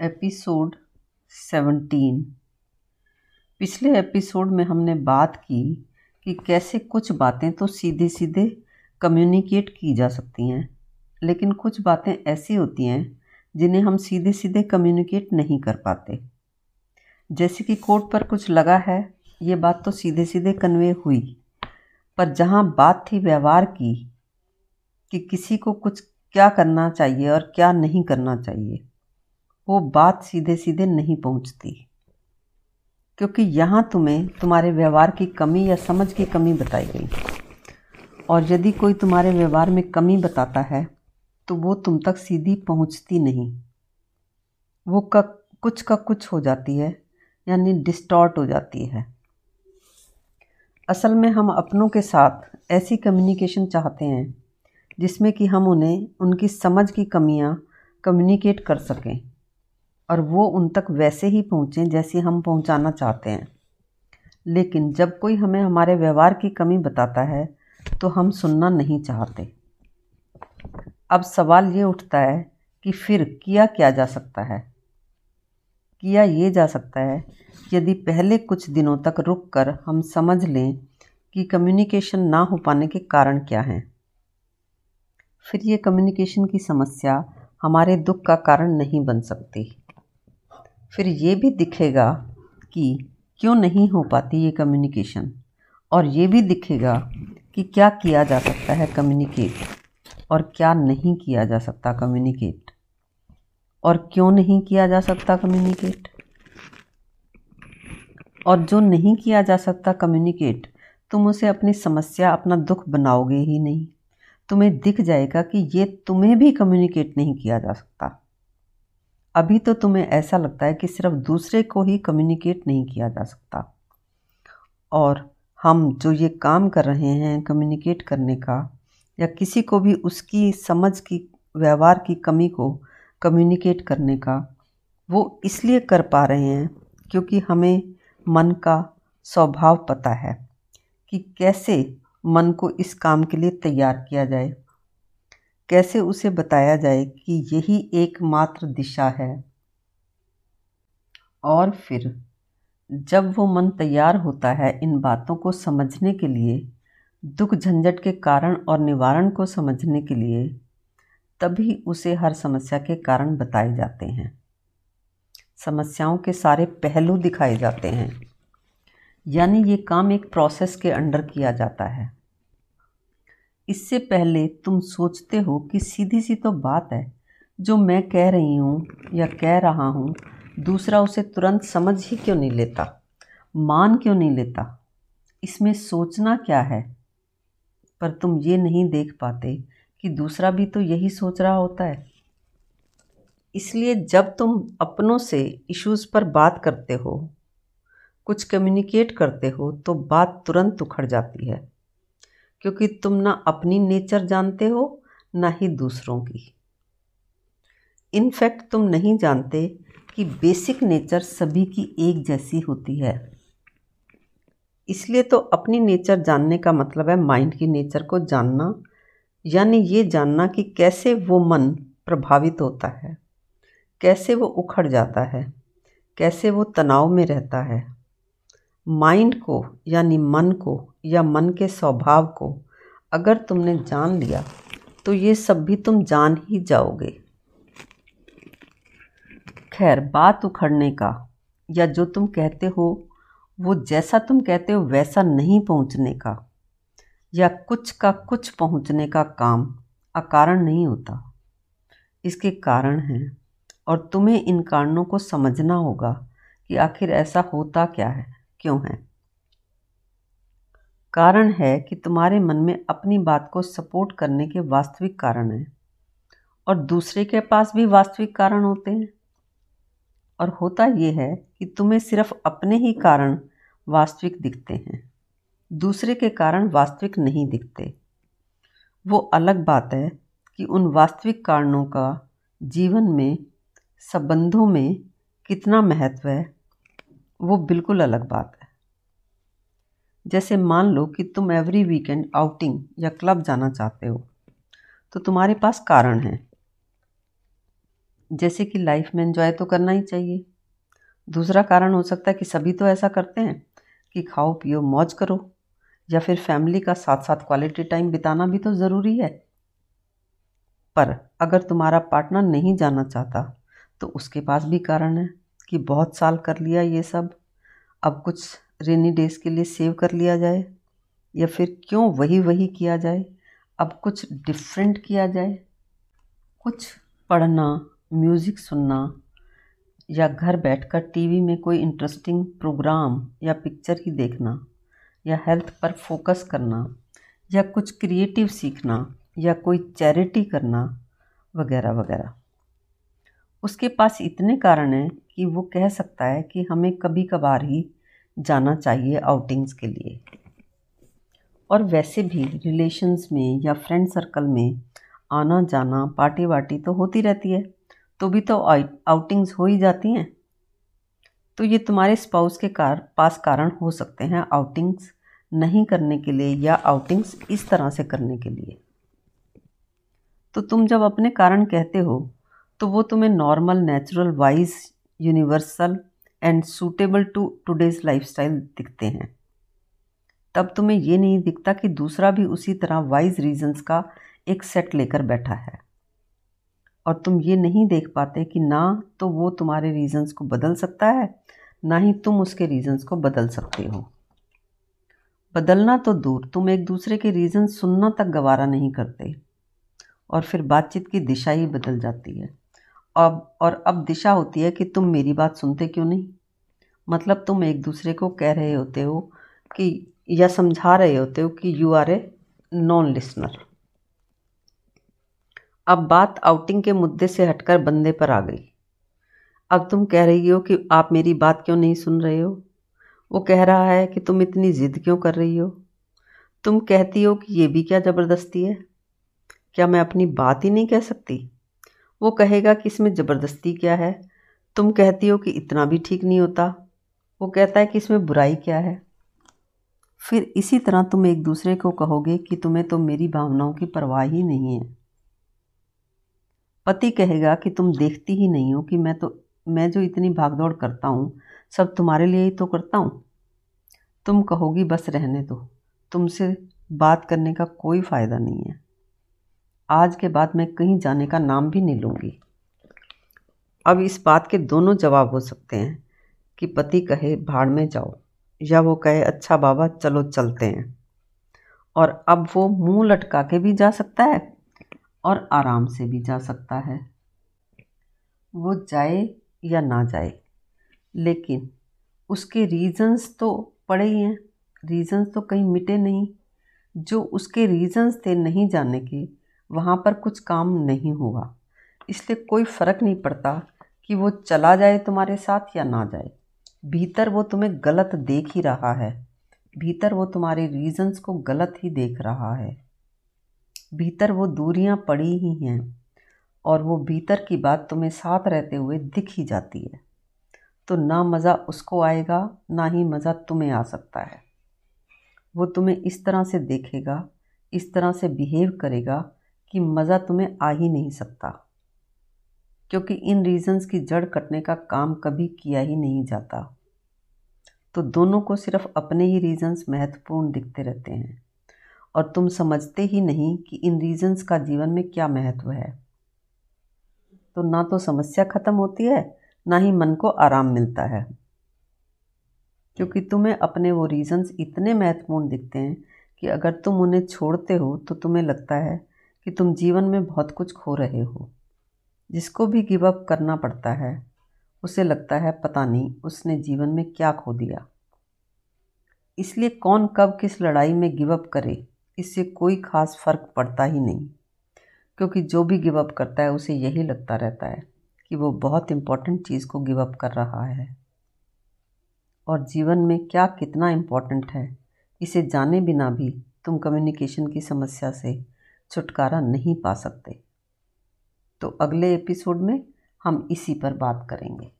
Episode seventeen. पिछले episode में हमने बात की कि कैसे कुछ बातें तो सीधे सीधे कम्युनिकेट की जा सकती हैं, लेकिन कुछ बातें ऐसी होती हैं जिन्हें हम सीधे सीधे कम्युनिकेट नहीं कर पाते। जैसे कि कोर्ट पर कुछ लगा है, ये बात तो सीधे सीधे कन्वे हुई, पर जहाँ बात थी व्यवहार की, कि किसी को कुछ क्या करना चाहिए और क्या नहीं करना चाहिए वो बात सीधे सीधे नहीं पहुँचती। क्योंकि यहाँ तुम्हें तुम्हारे व्यवहार की कमी या समझ की कमी बताई गई। और यदि कोई तुम्हारे व्यवहार में कमी बताता है तो वो तुम तक सीधी पहुँचती नहीं। वो का, कुछ का कुछ हो जाती है, यानी डिस्टॉर्ट हो जाती है। असल में हम अपनों के साथ ऐसी कम्युनिकेशन चाहते हैं, जिसमें कि हम उन्हें, उनकी समझ की कमियाँ कम्युनिकेट कर सकें। और वो उन तक वैसे ही पहुँचें जैसे हम पहुँचाना चाहते हैं। लेकिन जब कोई हमें हमारे व्यवहार की कमी बताता है तो हम सुनना नहीं चाहते। अब सवाल ये उठता है कि फिर किया क्या जा सकता है? किया ये जा सकता है, यदि पहले कुछ दिनों तक रुक कर हम समझ लें कि कम्युनिकेशन ना हो पाने के कारण क्या हैं। फिर ये कम्युनिकेशन की समस्या हमारे दुख का कारण नहीं बन सकती। फिर ये भी दिखेगा कि क्यों नहीं हो पाती ये कम्युनिकेशन और ये भी दिखेगा कि क्या किया जा सकता है कम्युनिकेट और क्या नहीं किया जा सकता कम्युनिकेट और क्यों नहीं किया जा सकता कम्युनिकेट और जो नहीं किया जा सकता कम्युनिकेट तुम उसे अपनी समस्या, अपना दुख बनाओगे ही नहीं। तुम्हें दिख जाएगा कि ये तुम्हें भी कम्युनिकेट नहीं किया जा सकता। अभी तो तुम्हें ऐसा लगता है कि सिर्फ़ दूसरे को ही कम्युनिकेट नहीं किया जा सकता। और हम जो ये काम कर रहे हैं कम्युनिकेट करने का, या किसी को भी उसकी समझ की, व्यवहार की कमी को कम्युनिकेट करने का, वो इसलिए कर पा रहे हैं क्योंकि हमें मन का स्वभाव पता है कि कैसे मन को इस काम के लिए तैयार किया जाए। कैसे उसे बताया जाए कि यही एकमात्र दिशा है? और फिर, जब वो मन तैयार होता है इन बातों को समझने के लिए, दुख झंझट के कारण और निवारण को समझने के लिए, तभी उसे हर समस्या के कारण बताए जाते हैं। समस्याओं के सारे पहलू दिखाए जाते हैं। यानी ये काम एक प्रोसेस के अंडर किया जाता है। इससे पहले तुम सोचते हो कि सीधी सी तो बात है। जो मैं कह रही हूँ या कह रहा हूँ, दूसरा उसे तुरंत समझ ही क्यों नहीं लेता? मान क्यों नहीं लेता? इसमें सोचना क्या है? पर तुम ये नहीं देख पाते कि दूसरा भी तो यही सोच रहा होता है। इसलिए जब तुम अपनों से इश्यूज़ पर बात करते हो, कुछ कम्युनिकेट करते हो तो बात तुरंत उखड़ जाती है। क्योंकि तुम ना अपनी नेचर जानते हो, ना ही दूसरों की। इनफैक्ट तुम नहीं जानते कि बेसिक नेचर सभी की एक जैसी होती है। इसलिए तो अपनी नेचर जानने का मतलब है माइंड की नेचर को जानना, यानी ये जानना कि कैसे वो मन प्रभावित होता है, कैसे वो उखड़ जाता है, कैसे वो तनाव में रहता है। माइंड को, यानी मन को, या मन के स्वभाव को अगर तुमने जान लिया तो ये सब भी तुम जान ही जाओगे। खैर, बात उखड़ने का, या जो तुम कहते हो, वो जैसा तुम कहते हो, वैसा नहीं पहुँचने का, या कुछ का कुछ पहुँचने का काम अकारण नहीं होता। इसके कारण हैं, और तुम्हें इन कारणों को समझना होगा कि आखिर ऐसा होता क्या है। क्यों है? कारण है कि तुम्हारे मन में अपनी बात को सपोर्ट करने के वास्तविक कारण हैं और दूसरे के पास भी वास्तविक कारण होते हैं। और होता ये है कि तुम्हें सिर्फ़ अपने ही कारण वास्तविक दिखते हैं। दूसरे के कारण वास्तविक नहीं दिखते। वो अलग बात है कि उन वास्तविक कारणों का जीवन में, संबंधों में कितना महत्व है वो बिल्कुल अलग बात है। जैसे मान लो कि तुम एवरी वीकेंड आउटिंग या क्लब जाना चाहते हो तो तुम्हारे पास कारण है। जैसे कि लाइफ में एंजॉय तो करना ही चाहिए। दूसरा कारण हो सकता है कि सभी तो ऐसा करते हैं कि खाओ, पियो, मौज करो, या फिर फैमिली का साथ साथ क्वालिटी टाइम बिताना भी तो ज़रूरी है। पर अगर तुम्हारा पार्टनर नहीं जाना चाहता तो उसके पास भी कारण है। कि बहुत साल कर लिया ये सब। अब कुछ रेनी डेज़ के लिए सेव कर लिया जाए या फिर क्यों वही वही किया जाए। अब कुछ डिफरेंट किया जाए। कुछ पढ़ना म्यूज़िक सुनना या घर बैठकर टीवी में कोई इंटरेस्टिंग प्रोग्राम या पिक्चर ही देखना या हेल्थ पर फोकस करना या कुछ क्रिएटिव सीखना या कोई चैरिटी करना वगैरह वगैरह। उसके पास इतने कारण हैं कि वो कह सकता है कि हमें कभी कभार ही जाना चाहिए आउटिंग्स के लिए। और वैसे भी रिलेशंस में या फ्रेंड सर्कल में आना जाना पार्टी वार्टी तो होती रहती है तो भी तो आउटिंग्स हो ही जाती हैं। तो ये तुम्हारे स्पाउस के कार, पास कारण हो सकते हैं आउटिंग्स नहीं करने के लिए या आउटिंग्स इस तरह से करने के लिए। तो तुम जब अपने कारण कहते हो तो वो तुम्हें normal natural wise universal and suitable to today's lifestyle दिखते हैं। तब तुम्हें ये नहीं दिखता कि दूसरा भी उसी तरह वाइज रीजंस का एक सेट लेकर बैठा है। और तुम ये नहीं देख पाते कि ना तो वो तुम्हारे रीजंस को बदल सकता है, ना ही तुम उसके रीजंस को बदल सकते हो। बदलना तो दूर, तुम एक दूसरे के रीज़न सुनना तक गवारा नहीं करते। और फिर बातचीत की दिशा ही बदल जाती है। अब, और अब दिशा होती है कि तुम मेरी बात सुनते क्यों नहीं? मतलब तुम एक दूसरे को कह रहे होते हो कि, या समझा रहे होते हो कि you are a non listener अब बात आउटिंग के मुद्दे से हटकर बंदे पर आ गई। अब तुम कह रही हो कि आप मेरी बात क्यों नहीं सुन रहे हो? वो कह रहा है कि तुम इतनी ज़िद क्यों कर रही हो? तुम कहती हो कि ये भी क्या ज़बरदस्ती है? क्या मैं अपनी बात ही नहीं कह सकती? वो कहेगा कि इसमें ज़बरदस्ती क्या है? तुम कहती हो कि इतना भी ठीक नहीं होता। वो कहता है कि इसमें बुराई क्या है? फिर इसी तरह तुम एक दूसरे को कहोगे कि तुम्हें तो मेरी भावनाओं की परवाह ही नहीं है। पति कहेगा कि तुम देखती ही नहीं हो कि मैं तो मैं जो इतनी भागदौड़ करता हूँ, सब तुम्हारे लिए ही तो करता हूँ। तुम कहोगी, बस रहने दो। तुमसे बात करने का कोई फ़ायदा नहीं है। आज के बाद मैं कहीं जाने का नाम भी नहीं लूँगी। अब इस बात के दोनों जवाब हो सकते हैं कि पति कहे, भाड़ में जाओ। या वो कहे अच्छा बाबा, चलो चलते हैं। और अब वो मुँह लटका के भी जा सकता है और आराम से भी जा सकता है। वो जाए या ना जाए, लेकिन उसके रीजंस तो पड़े ही हैं। रीजंस तो कहीं मिटे नहीं। जो उसके रीजंस थे नहीं जाने के वहाँ पर कुछ काम नहीं हुआ। इसलिए कोई फ़र्क नहीं पड़ता कि वो चला जाए तुम्हारे साथ या ना जाए। भीतर वो तुम्हें गलत देख ही रहा है। भीतर वो तुम्हारे रीजंस को गलत ही देख रहा है। भीतर वो दूरियाँ पड़ी ही हैं और वो भीतर की बात तुम्हें साथ रहते हुए दिख ही जाती है। तो ना मज़ा उसको आएगा, ना ही मज़ा तुम्हें आ सकता है। वो तुम्हें इस तरह से देखेगा, इस तरह से बिहेव करेगा कि मज़ा तुम्हें आ ही नहीं सकता। क्योंकि इन रीजंस की जड़ कटने का काम कभी किया ही नहीं जाता। तो दोनों को सिर्फ़ अपने ही रीजंस महत्वपूर्ण दिखते रहते हैं। और तुम समझते ही नहीं कि इन रीजंस का जीवन में क्या महत्व है। तो ना तो समस्या ख़त्म होती है, ना ही मन को आराम मिलता है। क्योंकि तुम्हें अपने वो रीजंस इतने महत्वपूर्ण दिखते हैं कि अगर तुम उन्हें छोड़ते हो तो तुम्हें लगता है कि तुम जीवन में बहुत कुछ खो रहे हो। जिसको भी गिव अप करना पड़ता है, उसे लगता है पता नहीं उसने जीवन में क्या खो दिया। इसलिए कौन कब किस लड़ाई में गिव अप करे, इससे कोई ख़ास फ़र्क पड़ता ही नहीं। क्योंकि जो भी गिव अप करता है, उसे यही लगता रहता है कि वो बहुत इंपॉर्टेंट चीज़ को गिव अप कर रहा है। और जीवन में क्या कितना इम्पोर्टेंट है, इसे जाने बिना भी तुम कम्युनिकेशन की समस्या से छुटकारा नहीं पा सकते। तो अगले एपिसोड में हम इसी पर बात करेंगे।